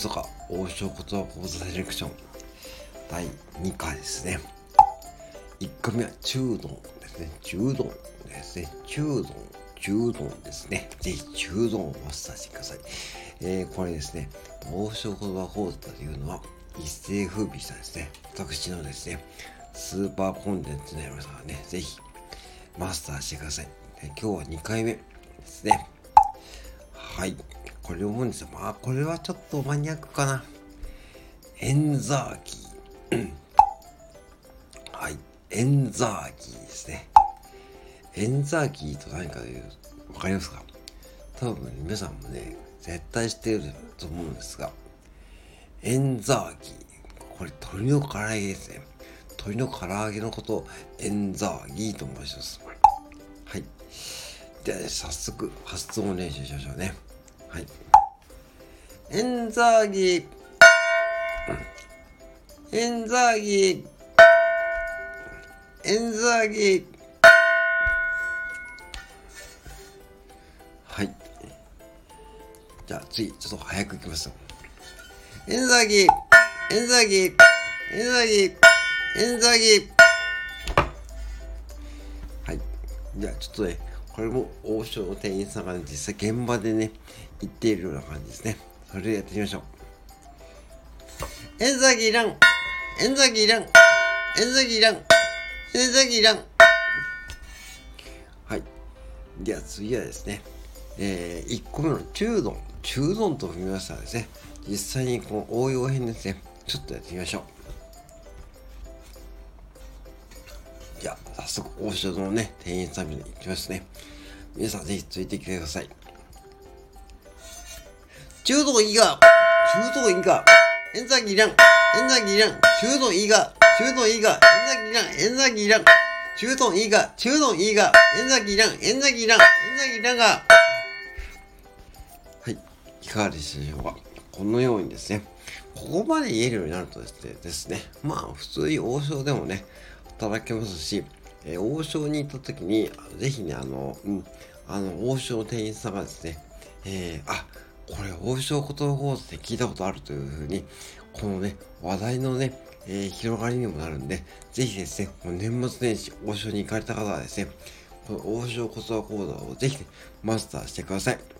晦日王将言葉講座セレクション第2回ですね。1回目は中丼ですね。中丼ですね。中丼中丼ですね。ぜひ中丼をマスターしてください、えー、これですね。王将言葉講座というのは一世風靡したですね。私のですねスーパーコンテンツになりますからね。ぜひマスターしてください。今日は2回目ですね。はい。これ思うんですよ。まあ、これはちょっとマニアックかな。エンザーキー。はい。エンザーキーですね。エンザーキーと何かという、わかりますか？多分、皆さんもね、絶対知ってると思うんですが、エンザーキー。これ、鶏の唐揚げですね。鶏の唐揚げのことエンザーギーと申します。はい。では、早速、発音練習しましょうね。はい。エンザーギエンザーギエンザーギはい。じゃあ次、ちょっと早くいきますよ。エンザーギエンザーギエンザーギエンザーギはい。じゃあちょっとね、これも王将の店員さんが、ね、実際現場でね、言っているような感じですね。それでやってみましょう。エンザギいらんエンザギいらんエンザギいらんエンザギいらんはい。では次はですね、えー、1個目の中丼。中丼と踏みましたらですね、実際にこの応用編ですね、ちょっとやってみましょう。じゃあ、早速、王将のね、店員さんに行きますね。皆さんぜひついてきてください。中度以下、中度以下、演算技量、演算技量、中度以下、中度以下、演算技量、演算技量、中度以下、中度以下、演算技量、演算技量、演算技量が、はい、いかがでしょうか。このようにですね、ここまで言えるようになるとですね、ですね。まあ普通に王将でもね、働けますし、えー、王将に行った時に、ぜひね、あの、うん、あの、王将の店員さんがですね、えー、あ、これ王将言葉講座で聞いたことあるというふうに、このね、話題のね、えー、広がりにもなるんで、ぜひですね、この年末年始王将に行かれた方はですね、この王将言葉講座をぜひ、ね、マスターしてください。